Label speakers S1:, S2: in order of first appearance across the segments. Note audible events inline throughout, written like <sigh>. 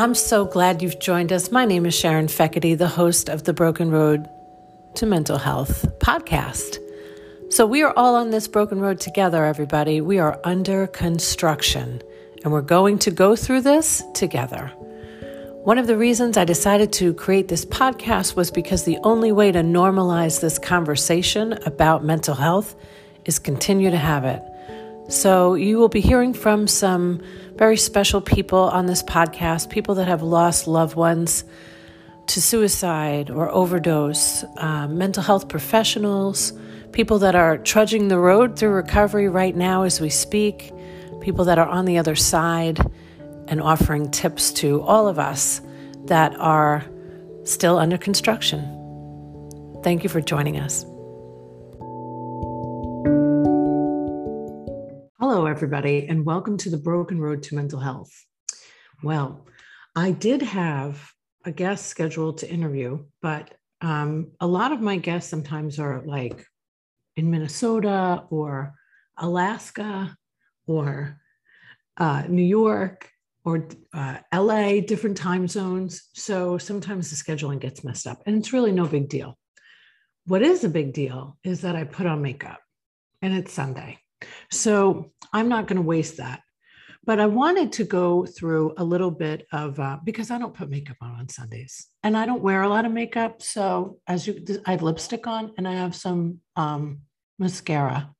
S1: I'm so glad you've joined us. My name is Sharon Feckety, the host of the Broken Road to Mental Health podcast. So, we are all on this broken road together, everybody. We are under construction, and we're going to go through this together. One of the reasons I decided to create this podcast was because the only way to normalize this conversation about mental health is continue to have it. So, you will be hearing from some very special people on this podcast, people that have lost loved ones to suicide or overdose, uh, mental health professionals, people that are trudging the road through recovery right now as we speak, people that are on the other side and offering tips to all of us that are still under construction. Thank you for joining us. Everybody, and welcome to the Broken Road to Mental Health. Well, I did have a guest scheduled to interview, but um, a lot of my guests sometimes are like in Minnesota or Alaska or uh, New York or uh, LA, different time zones. So sometimes the scheduling gets messed up, and it's really no big deal. What is a big deal is that I put on makeup and it's Sunday. So I'm not going to waste that. But I wanted to go through a little bit of uh, because I don't put makeup on on Sundays and I don't wear a lot of makeup. So as you, I have lipstick on and I have some um, mascara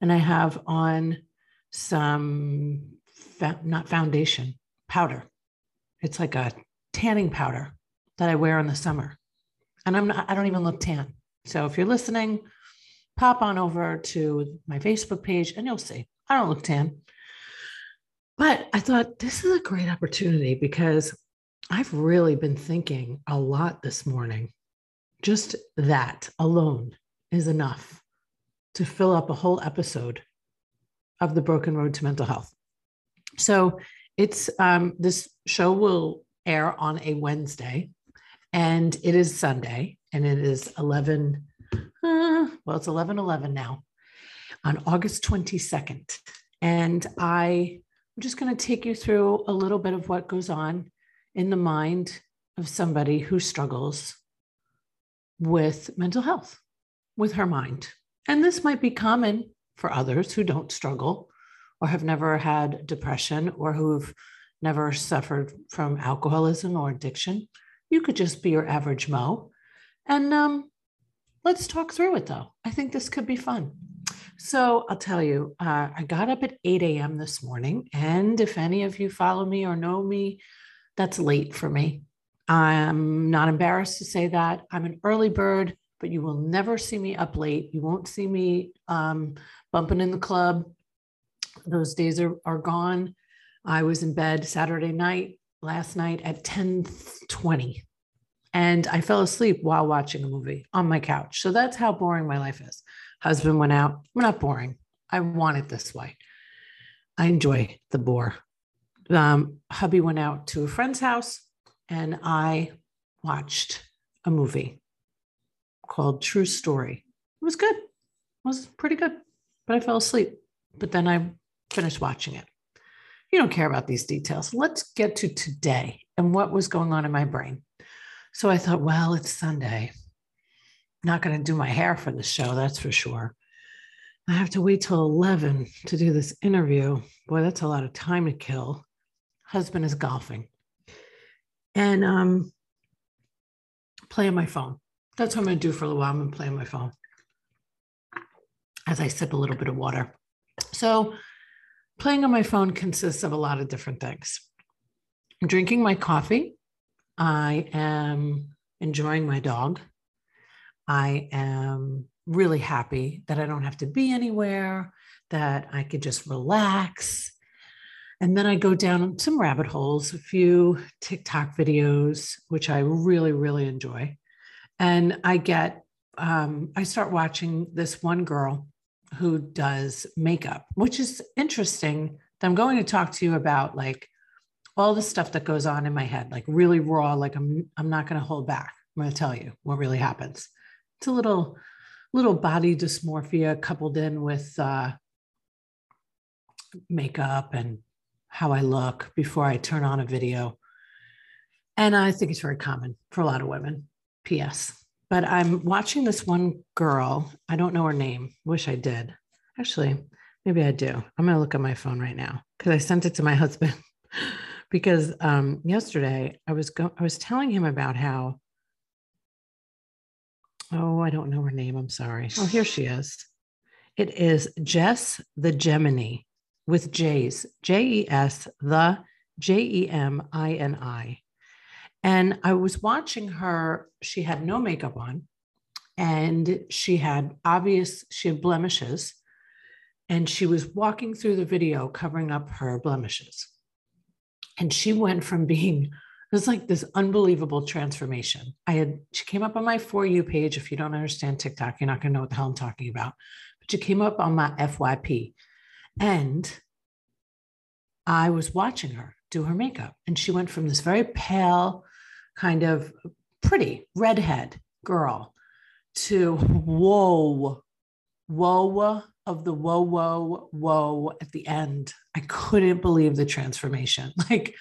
S1: and I have on some not foundation powder. It's like a tanning powder that I wear in the summer, and I'm not. I don't even look tan. So if you're listening, pop on over to my Facebook page and you'll see. I don't look tan. But I thought this is a great opportunity because I've really been thinking a lot this morning. Just that alone is enough to fill up a whole episode of the Broken Road to Mental Health. So it's um, this show will air on a Wednesday and it is Sunday and it is 11 uh, <laughs> well, it's 11 11 now on August 22nd. And I, I'm just going to take you through a little bit of what goes on in the mind of somebody who struggles with mental health, with her mind. And this might be common for others who don't struggle or have never had depression or who've never suffered from alcoholism or addiction. You could just be your average Mo. And um, let's talk through it though. I think this could be fun. So I'll tell you, uh, I got up at 8 a.m. this morning. And if any of you follow me or know me, that's late for me. I'm not embarrassed to say that. I'm an early bird, but you will never see me up late. You won't see me um, bumping in the club. Those days are, are gone. I was in bed Saturday night, last night at 10 20 and I fell asleep while watching a movie on my couch. So that's how boring my life is. Husband went out. We're not boring. I want it this way. I enjoy the bore. Um, hubby went out to a friend's house and I watched a movie called True Story. It was good. It was pretty good, but I fell asleep. But then I finished watching it. You don't care about these details. Let's get to today and what was going on in my brain. So I thought, well, it's Sunday. Not going to do my hair for the show, that's for sure. I have to wait till 11 to do this interview. Boy, that's a lot of time to kill. Husband is golfing. And um, play on my phone. That's what I'm going to do for a little while. I'm going to play on my phone as I sip a little bit of water. So, playing on my phone consists of a lot of different things. I'm drinking my coffee I am enjoying my dog. I am really happy that I don't have to be anywhere, that I could just relax. And then I go down some rabbit holes, a few TikTok videos, which I really, really enjoy. And I get, um, I start watching this one girl who does makeup, which is interesting. That I'm going to talk to you about like all the stuff that goes on in my head, like really raw, like I'm I'm not going to hold back. I'm going to tell you what really happens. It's a little little body dysmorphia coupled in with uh, makeup and how I look before I turn on a video. And I think it's very common for a lot of women. P.S. But I'm watching this one girl. I don't know her name. Wish I did. Actually, maybe I do. I'm going to look at my phone right now because I sent it to my husband. <laughs> because um, yesterday I was go- I was telling him about how oh I don't know her name I'm sorry. Oh here she is. It is Jess the Jemini with J's J E S the J E M I N I. And I was watching her she had no makeup on and she had obvious she had blemishes and she was walking through the video covering up her blemishes and she went from being it was like this unbelievable transformation. I had she came up on my for you page. If you don't understand TikTok, you're not going to know what the hell I'm talking about. But she came up on my FYP, and I was watching her do her makeup, and she went from this very pale, kind of pretty redhead girl to whoa, whoa of the whoa, whoa, whoa at the end. I couldn't believe the transformation. <laughs> Like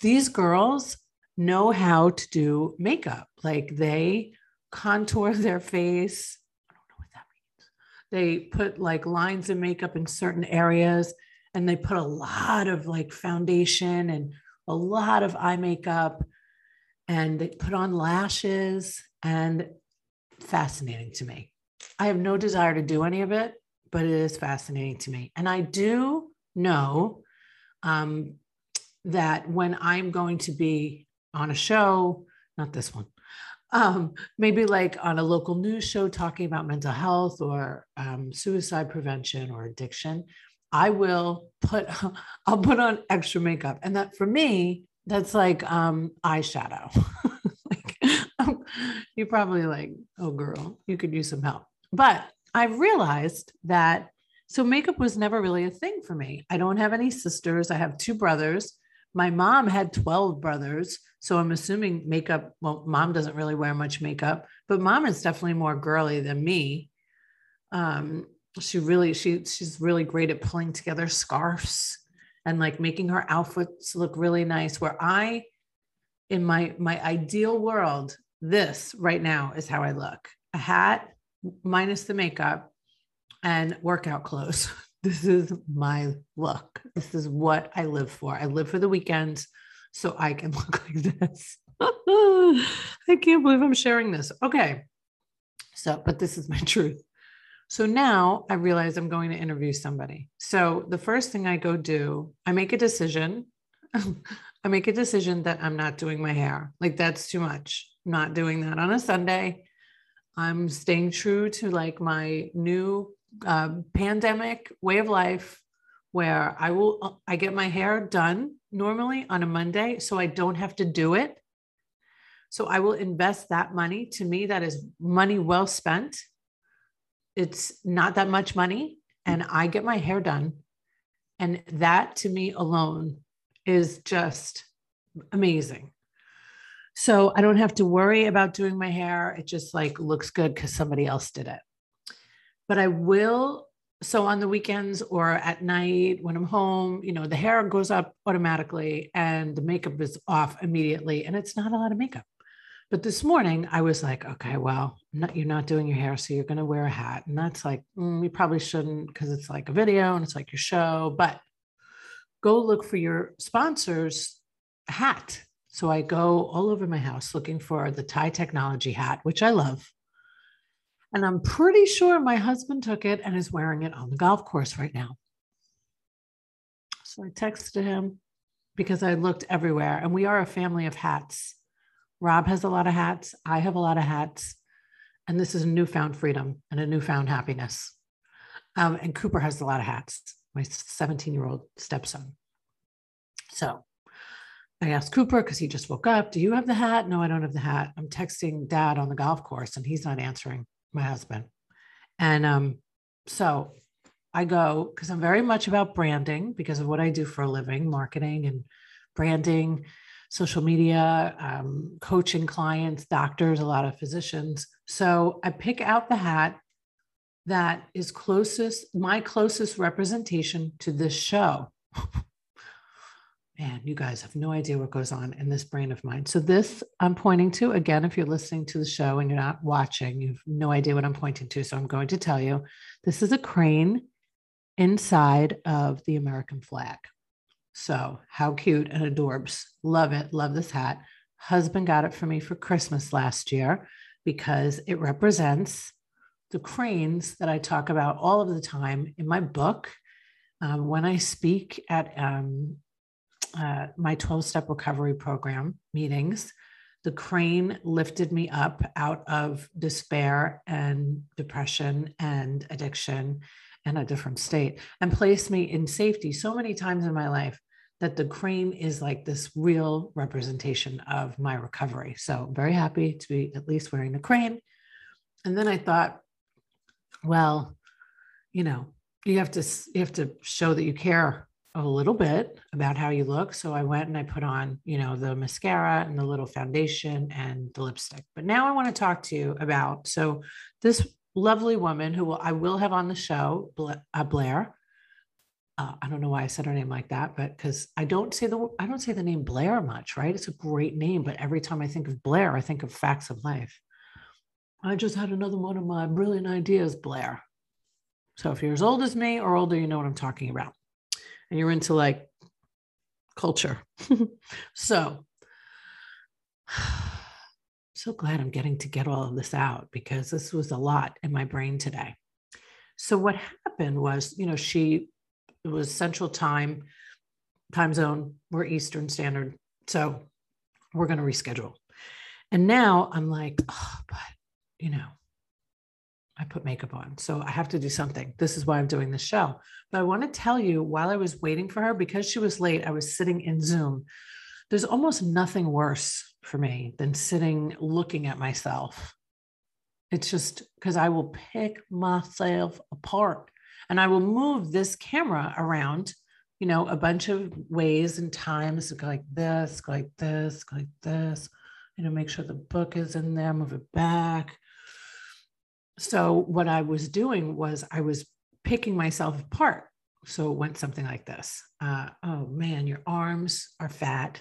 S1: these girls know how to do makeup. Like they contour their face. I don't know what that means. They put like lines of makeup in certain areas and they put a lot of like foundation and a lot of eye makeup and they put on lashes and fascinating to me. I have no desire to do any of it but it is fascinating to me. And I do know um, that when I'm going to be on a show, not this one, um, maybe like on a local news show talking about mental health or um, suicide prevention or addiction, I will put <laughs> I'll put on extra makeup, and that for me that's like um, eyeshadow. <laughs> like <laughs> you're probably like, oh girl, you could use some help, but I realized that so makeup was never really a thing for me. I don't have any sisters. I have two brothers. My mom had 12 brothers. So I'm assuming makeup, well, mom doesn't really wear much makeup, but mom is definitely more girly than me. Um, she really, she she's really great at pulling together scarves and like making her outfits look really nice. Where I, in my my ideal world, this right now is how I look. A hat, minus the makeup and workout clothes. <laughs> This is my look. This is what I live for. I live for the weekends so I can <laughs> look like this. <laughs> I can't believe I'm sharing this. Okay. So, but this is my truth. So now I realize I'm going to interview somebody. So the first thing I go do, I make a decision. I make a decision that I'm not doing my hair. Like that's too much. I'm not doing that on a Sunday. I'm staying true to like my new uh, pandemic way of life where I will uh, I get my hair done normally on a Monday so I don't have to do it. So I will invest that money. To me that is money well spent. It's not that much money and I get my hair done and that to me alone is just amazing. So I don't have to worry about doing my hair. It just like looks good because somebody else did it. But I will. So on the weekends or at night when I'm home, you know, the hair goes up automatically and the makeup is off immediately. And it's not a lot of makeup. But this morning I was like, okay, well, not, you're not doing your hair. So you're going to wear a hat. And that's like, mm, you probably shouldn't because it's like a video and it's like your show. But go look for your sponsors hat so I go all over my house looking for the TIE technology hat, which I love. And I'm pretty sure my husband took it and is wearing it on the golf course right now. So I texted him because I looked everywhere and we are a family of hats. Rob has a lot of hats. I have a lot of hats. And this is a newfound freedom and a newfound happiness. Um, and Cooper has a lot of hats, my 17 year old stepson. So I asked Cooper because he just woke up, Do you have the hat? No, I don't have the hat. I'm texting dad on the golf course and he's not answering my husband. And um, so I go because I'm very much about branding because of what I do for a living marketing and branding, social media, um, coaching clients, doctors, a lot of physicians. So I pick out the hat that is closest, my closest representation to this show. <laughs> man, you guys have no idea what goes on in this brain of mine. So, this I'm pointing to again, if you're listening to the show and you're not watching, you have no idea what I'm pointing to. So, I'm going to tell you this is a crane inside of the American flag. So, how cute and adorbs. Love it. Love this hat. Husband got it for me for Christmas last year because it represents the cranes that I talk about all of the time in my book. Um, when I speak at um, uh, my 12 step recovery program meetings, the crane lifted me up out of despair and depression and addiction and a different state and placed me in safety so many times in my life that the crane is like this real representation of my recovery. So, very happy to be at least wearing the crane. And then I thought, well, you know, you have to you have to show that you care a little bit about how you look. So I went and I put on, you know, the mascara and the little foundation and the lipstick. But now I want to talk to you about so this lovely woman who I will have on the show, uh, Blair. Uh, I don't know why I said her name like that, but because I don't say the I don't say the name Blair much, right? It's a great name, but every time I think of Blair, I think of Facts of Life. I just had another one of my brilliant ideas, Blair. So if you're as old as me or older, you know what I'm talking about and you're into like culture. <laughs> so, <sighs> so glad I'm getting to get all of this out because this was a lot in my brain today. So, what happened was, you know, she it was central time, time zone, we're Eastern Standard. So, we're going to reschedule. And now I'm like, oh, but, you know, I put makeup on. So I have to do something. This is why I'm doing this show. But I want to tell you while I was waiting for her, because she was late, I was sitting in Zoom. There's almost nothing worse for me than sitting looking at myself. It's just because I will pick myself apart and I will move this camera around, you know, a bunch of ways and times, go like this, go like this, go like this, you know, make sure the book is in there, move it back so what I was doing was I was picking myself apart. So it went something like this. Uh, oh man, your arms are fat,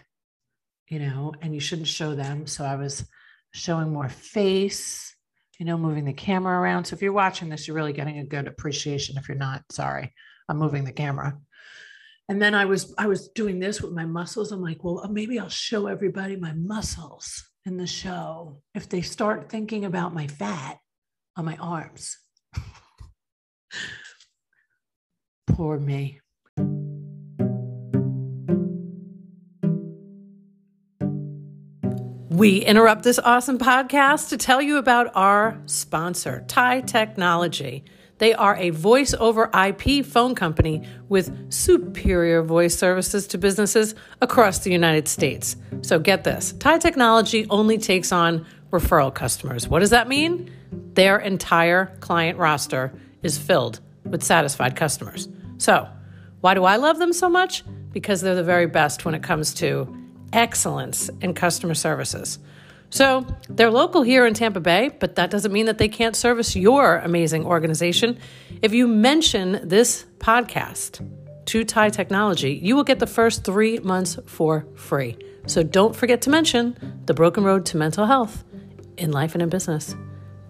S1: you know, and you shouldn't show them. So I was showing more face, you know, moving the camera around. So if you're watching this, you're really getting a good appreciation. If you're not, sorry, I'm moving the camera. And then I was I was doing this with my muscles. I'm like, well, maybe I'll show everybody my muscles in the show. If they start thinking about my fat, on my arms. <laughs> Poor me. We interrupt this awesome podcast to tell you about our sponsor, TIE Technology. They are a voice over IP phone company with superior voice services to businesses across the United States. So get this TIE Technology only takes on referral customers. What does that mean? Their entire client roster is filled with satisfied customers. So, why do I love them so much? Because they're the very best when it comes to excellence in customer services. So, they're local here in Tampa Bay, but that doesn't mean that they can't service your amazing organization. If you mention this podcast to TIE Technology, you will get the first three months for free. So, don't forget to mention the Broken Road to Mental Health in life and in business.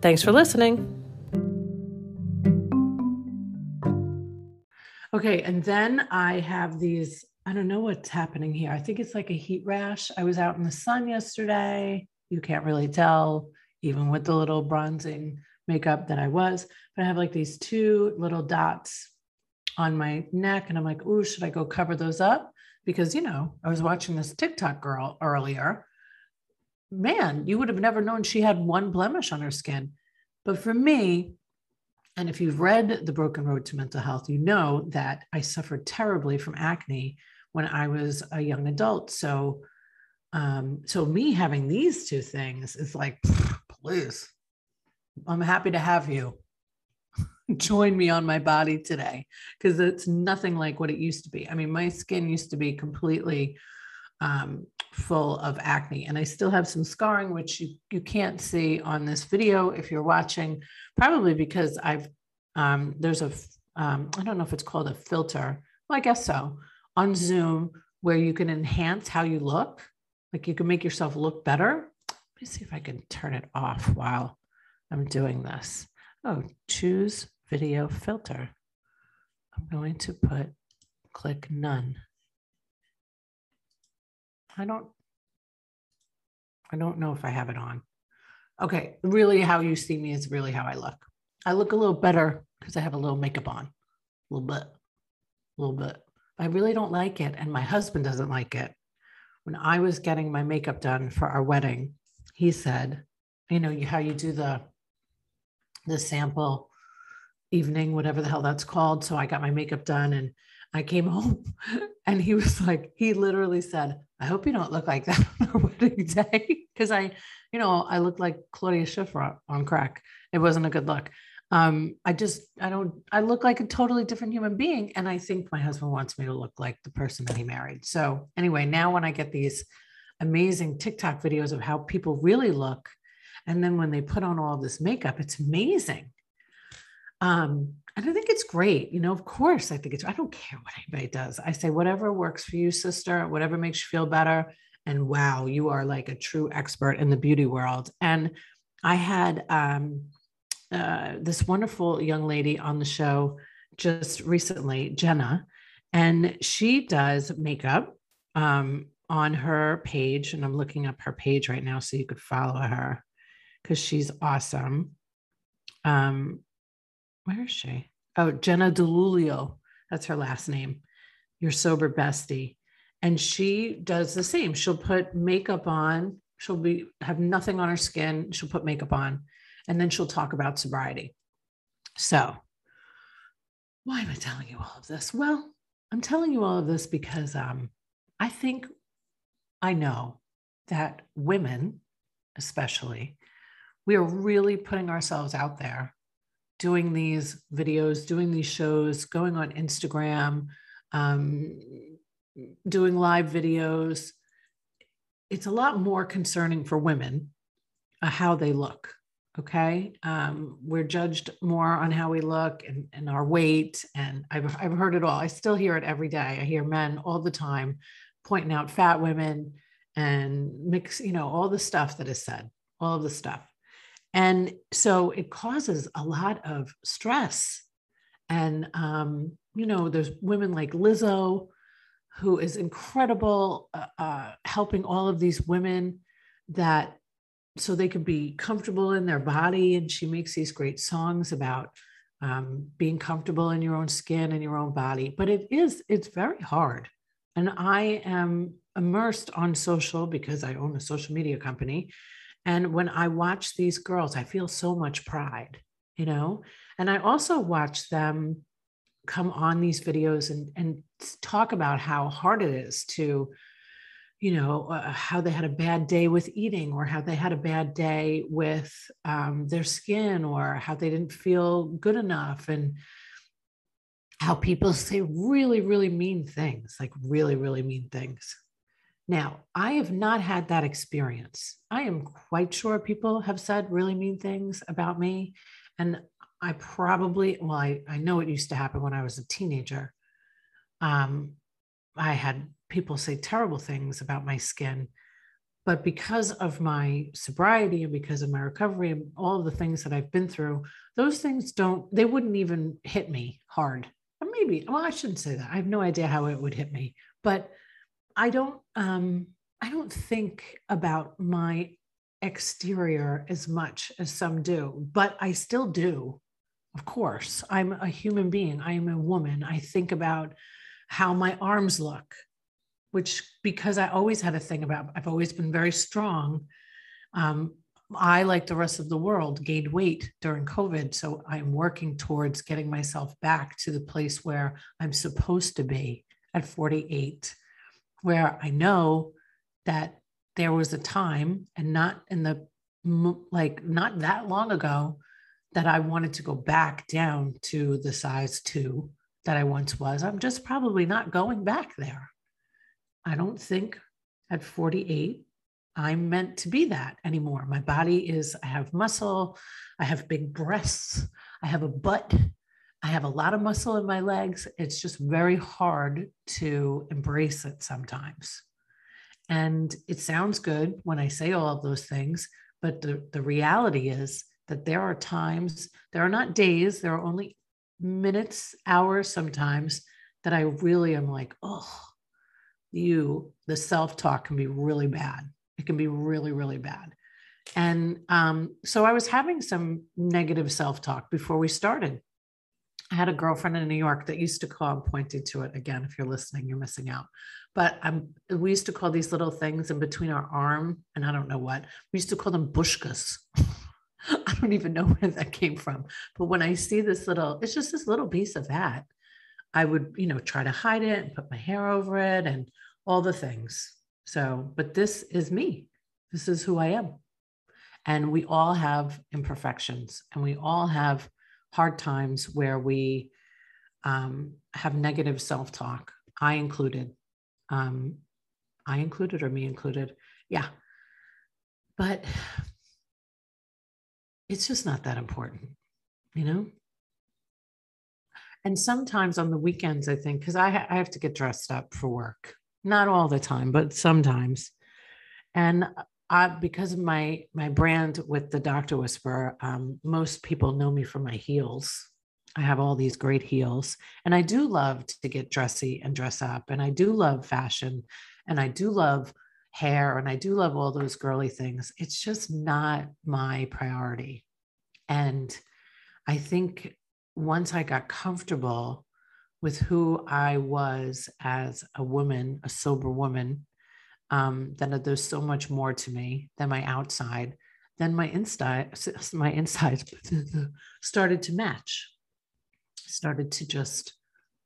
S1: Thanks for listening. Okay, and then I have these. I don't know what's happening here. I think it's like a heat rash. I was out in the sun yesterday. You can't really tell, even with the little bronzing makeup that I was, but I have like these two little dots on my neck. And I'm like, ooh, should I go cover those up? Because, you know, I was watching this TikTok girl earlier man, you would have never known she had one blemish on her skin. But for me, and if you've read The Broken Road to Mental Health, you know that I suffered terribly from acne when I was a young adult. So, um, so me having these two things is like, please, I'm happy to have you <laughs> join me on my body today because it's nothing like what it used to be. I mean, my skin used to be completely um, full of acne. And I still have some scarring, which you, you can't see on this video if you're watching, probably because I've, um, there's a, um, I don't know if it's called a filter. Well, I guess so, on Zoom where you can enhance how you look. Like you can make yourself look better. Let me see if I can turn it off while I'm doing this. Oh, choose video filter. I'm going to put click none. I don't I don't know if I have it on. Okay, really how you see me is really how I look. I look a little better because I have a little makeup on. A little bit. A little bit. I really don't like it and my husband doesn't like it. When I was getting my makeup done for our wedding, he said, you know, how you do the the sample evening, whatever the hell that's called. So I got my makeup done and I came <laughs> home and he was like, he literally said, I hope you don't look like that <laughs> on our wedding day. Cause I, you know, I looked like Claudia Schiffer on crack. It wasn't a good look. Um, I just, I don't, I look like a totally different human being. And I think my husband wants me to look like the person that he married. So anyway, now when I get these amazing TikTok videos of how people really look, and then when they put on all this makeup, it's amazing. Um, and I think it's great. You know, of course, I think it's, I don't care what anybody does. I say, whatever works for you, sister, whatever makes you feel better. And wow, you are like a true expert in the beauty world. And I had um, uh, this wonderful young lady on the show just recently, Jenna, and she does makeup um, on her page. And I'm looking up her page right now so you could follow her because she's awesome. Um, where is she? Oh, Jenna DeLulio. That's her last name. Your sober bestie. And she does the same. She'll put makeup on. She'll be have nothing on her skin. She'll put makeup on. And then she'll talk about sobriety. So why am I telling you all of this? Well, I'm telling you all of this because um, I think I know that women, especially, we are really putting ourselves out there doing these videos, doing these shows, going on Instagram, um, doing live videos. It's a lot more concerning for women uh, how they look. Okay. Um, we're judged more on how we look and, and our weight. And I've, I've heard it all. I still hear it every day. I hear men all the time pointing out fat women and mix, you know, all the stuff that is said, all of the stuff. And so it causes a lot of stress. And, um, you know, there's women like Lizzo, who is incredible, uh, uh, helping all of these women that so they can be comfortable in their body. And she makes these great songs about um, being comfortable in your own skin and your own body. But it is, it's very hard. And I am immersed on social because I own a social media company. And when I watch these girls, I feel so much pride, you know? And I also watch them come on these videos and, and talk about how hard it is to, you know, uh, how they had a bad day with eating or how they had a bad day with um, their skin or how they didn't feel good enough. And, how people say really, really mean things, like really, really mean things. Now, I have not had that experience. I am quite sure people have said really mean things about me. And I probably, well, I, I know it used to happen when I was a teenager. Um, I had people say terrible things about my skin. But because of my sobriety and because of my recovery and all of the things that I've been through, those things don't, they wouldn't even hit me hard. Maybe, well, I shouldn't say that. I have no idea how it would hit me. But I don't um, I don't think about my exterior as much as some do, but I still do. Of course, I'm a human being. I am a woman. I think about how my arms look, which because I always had a thing about, I've always been very strong. Um, I, like the rest of the world, gained weight during COVID. So I'm working towards getting myself back to the place where I'm supposed to be at 48 where I know that there was a time and not in the like not that long ago that I wanted to go back down to the size two that I once was. I'm just probably not going back there. I don't think at 48 I'm meant to be that anymore. My body is, I have muscle, I have big breasts, I have a butt, I have a lot of muscle in my legs. It's just very hard to embrace it sometimes. And it sounds good when I say all of those things, but the, the reality is that there are times, there are not days, there are only minutes, hours sometimes that I really am like, oh, you, the self talk can be really bad. It can be really, really bad. And um, so I was having some negative self talk before we started. I had a girlfriend in New York that used to call, I'm pointing to it again. If you're listening, you're missing out. But um, we used to call these little things in between our arm and I don't know what, we used to call them bushkas. <laughs> I don't even know where that came from. But when I see this little, it's just this little piece of that, I would, you know, try to hide it and put my hair over it and all the things. So, but this is me. This is who I am. And we all have imperfections and we all have hard times where we um, have negative self talk. I included. Um, I included or me included. Yeah. But it's just not that important, you know? And sometimes on the weekends, I think, because I, ha- I have to get dressed up for work, not all the time, but sometimes. And I, because of my my brand with the Doctor Whisperer, um, most people know me for my heels. I have all these great heels, and I do love to get dressy and dress up, and I do love fashion, and I do love hair and I do love all those girly things. It's just not my priority. And I think once I got comfortable with who I was as a woman, a sober woman, um, that there's so much more to me than my outside, then my inside, <laughs> my insides <laughs> started to match, started to just,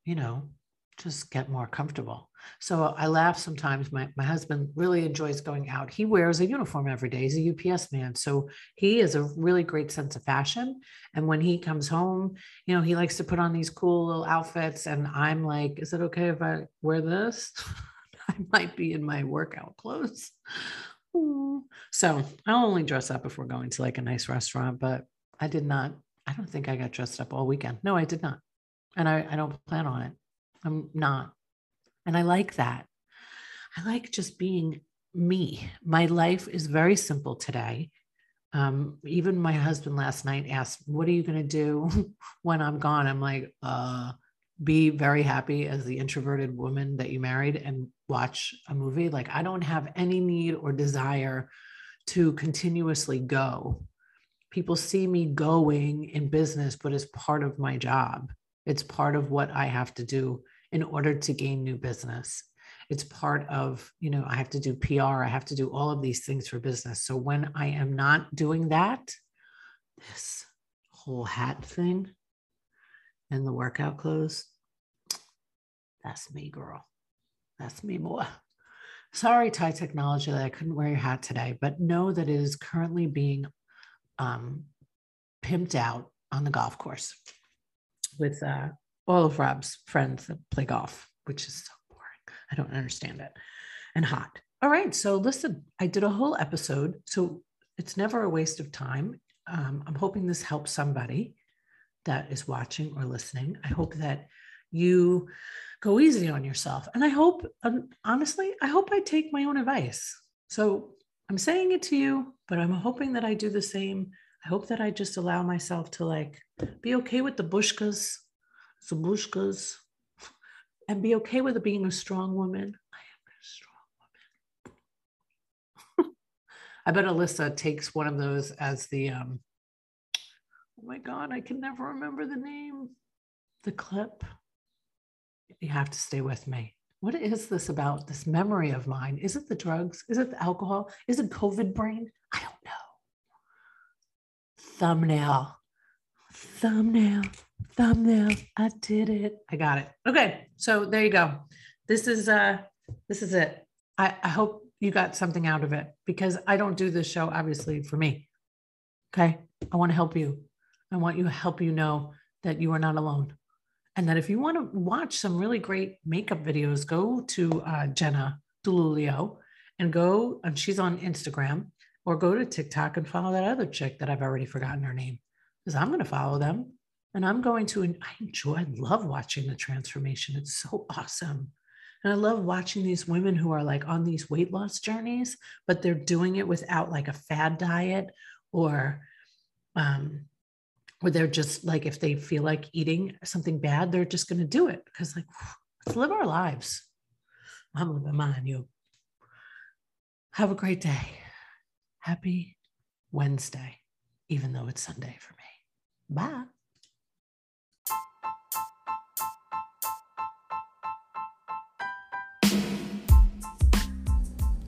S1: you know, just get more comfortable. So I laugh sometimes. My, my husband really enjoys going out. He wears a uniform every day. He's a UPS man. So he has a really great sense of fashion. And when he comes home, you know, he likes to put on these cool little outfits. And I'm like, is it okay if I wear this? <laughs> <laughs> Might be in my workout clothes. So I'll only dress up if we're going to like a nice restaurant, but I did not, I don't think I got dressed up all weekend. No, I did not. And I, I don't plan on it. I'm not. And I like that. I like just being me. My life is very simple today. Um, even my husband last night asked, What are you going to do <laughs> when I'm gone? I'm like, uh, be very happy as the introverted woman that you married and watch a movie. Like, I don't have any need or desire to continuously go. People see me going in business, but it's part of my job. It's part of what I have to do in order to gain new business. It's part of, you know, I have to do PR, I have to do all of these things for business. So when I am not doing that, this whole hat thing and the workout clothes, that's me, girl. That's me, boy. Sorry, TIE technology, that I couldn't wear your hat today, but know that it is currently being um, pimped out on the golf course with uh, all of Rob's friends that play golf, which is so boring. I don't understand it. And hot. All right. So listen, I did a whole episode. So it's never a waste of time. Um, I'm hoping this helps somebody that is watching or listening. I hope that you go easy on yourself. And I hope, um, honestly, I hope I take my own advice. So I'm saying it to you, but I'm hoping that I do the same. I hope that I just allow myself to like be okay with the bushkas Zabushkas, and be okay with it being a strong woman. I am a strong woman. <laughs> I bet Alyssa takes one of those as the um my god, I can never remember the name. The clip. You have to stay with me. What is this about this memory of mine? Is it the drugs? Is it the alcohol? Is it COVID brain? I don't know. Thumbnail. Thumbnail thumbnail. I did it. I got it. Okay. So there you go. This is uh this is it. I, I hope you got something out of it because I don't do this show obviously for me. Okay. I want to help you. I want you to help you know that you are not alone. And that if you want to watch some really great makeup videos, go to uh, Jenna DeLulio and go, and she's on Instagram, or go to TikTok and follow that other chick that I've already forgotten her name because I'm going to follow them And I'm going to, and I enjoy, I love watching the transformation. It's so awesome. And I love watching these women who are like on these weight loss journeys, but they're doing it without like a fad diet or, um, or they're just like, if they feel like eating something bad, they're just going to do it because, like, <sighs> let's live our lives. I'm living mine, you. Have a great day. Happy Wednesday, even though it's Sunday for me. Bye.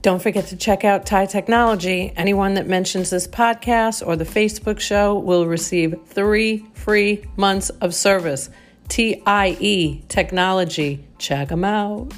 S1: Don't forget to check out TIE Technology. Anyone that mentions this podcast or the Facebook show will receive three free months of service. TIE Technology. Check them out.